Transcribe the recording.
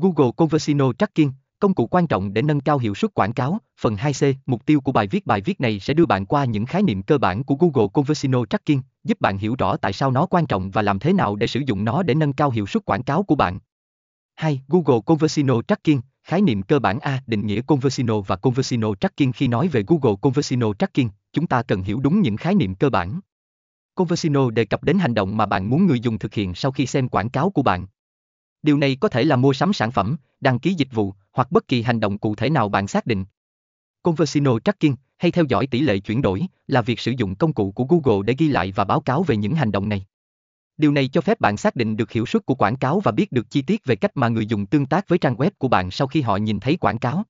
Google Conversino Tracking, công cụ quan trọng để nâng cao hiệu suất quảng cáo. Phần 2C, mục tiêu của bài viết bài viết này sẽ đưa bạn qua những khái niệm cơ bản của Google Conversino Tracking, giúp bạn hiểu rõ tại sao nó quan trọng và làm thế nào để sử dụng nó để nâng cao hiệu suất quảng cáo của bạn. 2. Google Conversino Tracking, khái niệm cơ bản A, định nghĩa Conversino và Conversino Tracking khi nói về Google Conversino Tracking, chúng ta cần hiểu đúng những khái niệm cơ bản. Conversino đề cập đến hành động mà bạn muốn người dùng thực hiện sau khi xem quảng cáo của bạn. Điều này có thể là mua sắm sản phẩm, đăng ký dịch vụ, hoặc bất kỳ hành động cụ thể nào bạn xác định. Conversino Tracking, hay theo dõi tỷ lệ chuyển đổi, là việc sử dụng công cụ của Google để ghi lại và báo cáo về những hành động này. Điều này cho phép bạn xác định được hiệu suất của quảng cáo và biết được chi tiết về cách mà người dùng tương tác với trang web của bạn sau khi họ nhìn thấy quảng cáo.